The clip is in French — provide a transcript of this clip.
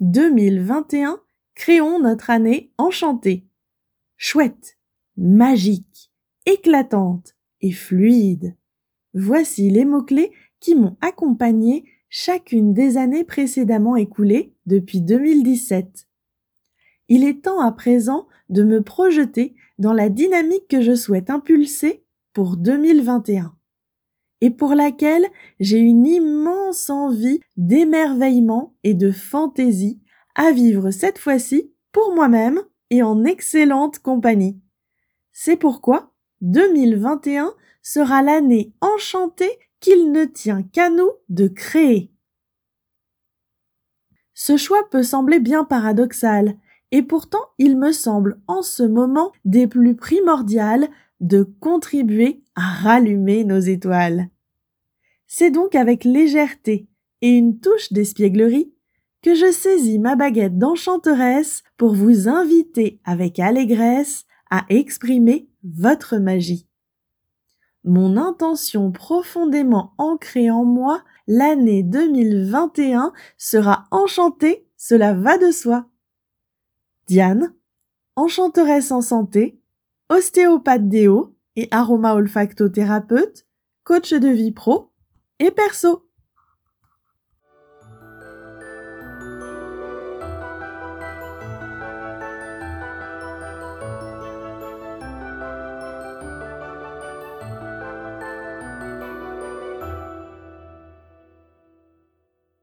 2021, créons notre année enchantée. Chouette, magique, éclatante et fluide. Voici les mots-clés qui m'ont accompagné chacune des années précédemment écoulées depuis 2017. Il est temps à présent de me projeter dans la dynamique que je souhaite impulser pour 2021 et pour laquelle j'ai une immense envie d'émerveillement et de fantaisie à vivre cette fois-ci pour moi-même et en excellente compagnie. C'est pourquoi 2021 sera l'année enchantée qu'il ne tient qu'à nous de créer. Ce choix peut sembler bien paradoxal, et pourtant il me semble en ce moment des plus primordiales de contribuer à rallumer nos étoiles. C'est donc avec légèreté et une touche d'espièglerie que je saisis ma baguette d'enchanteresse pour vous inviter avec allégresse à exprimer votre magie. Mon intention profondément ancrée en moi, l'année 2021 sera enchantée, cela va de soi. Diane, enchanteresse en santé, ostéopathe déo et aroma olfactothérapeute, coach de vie pro et perso.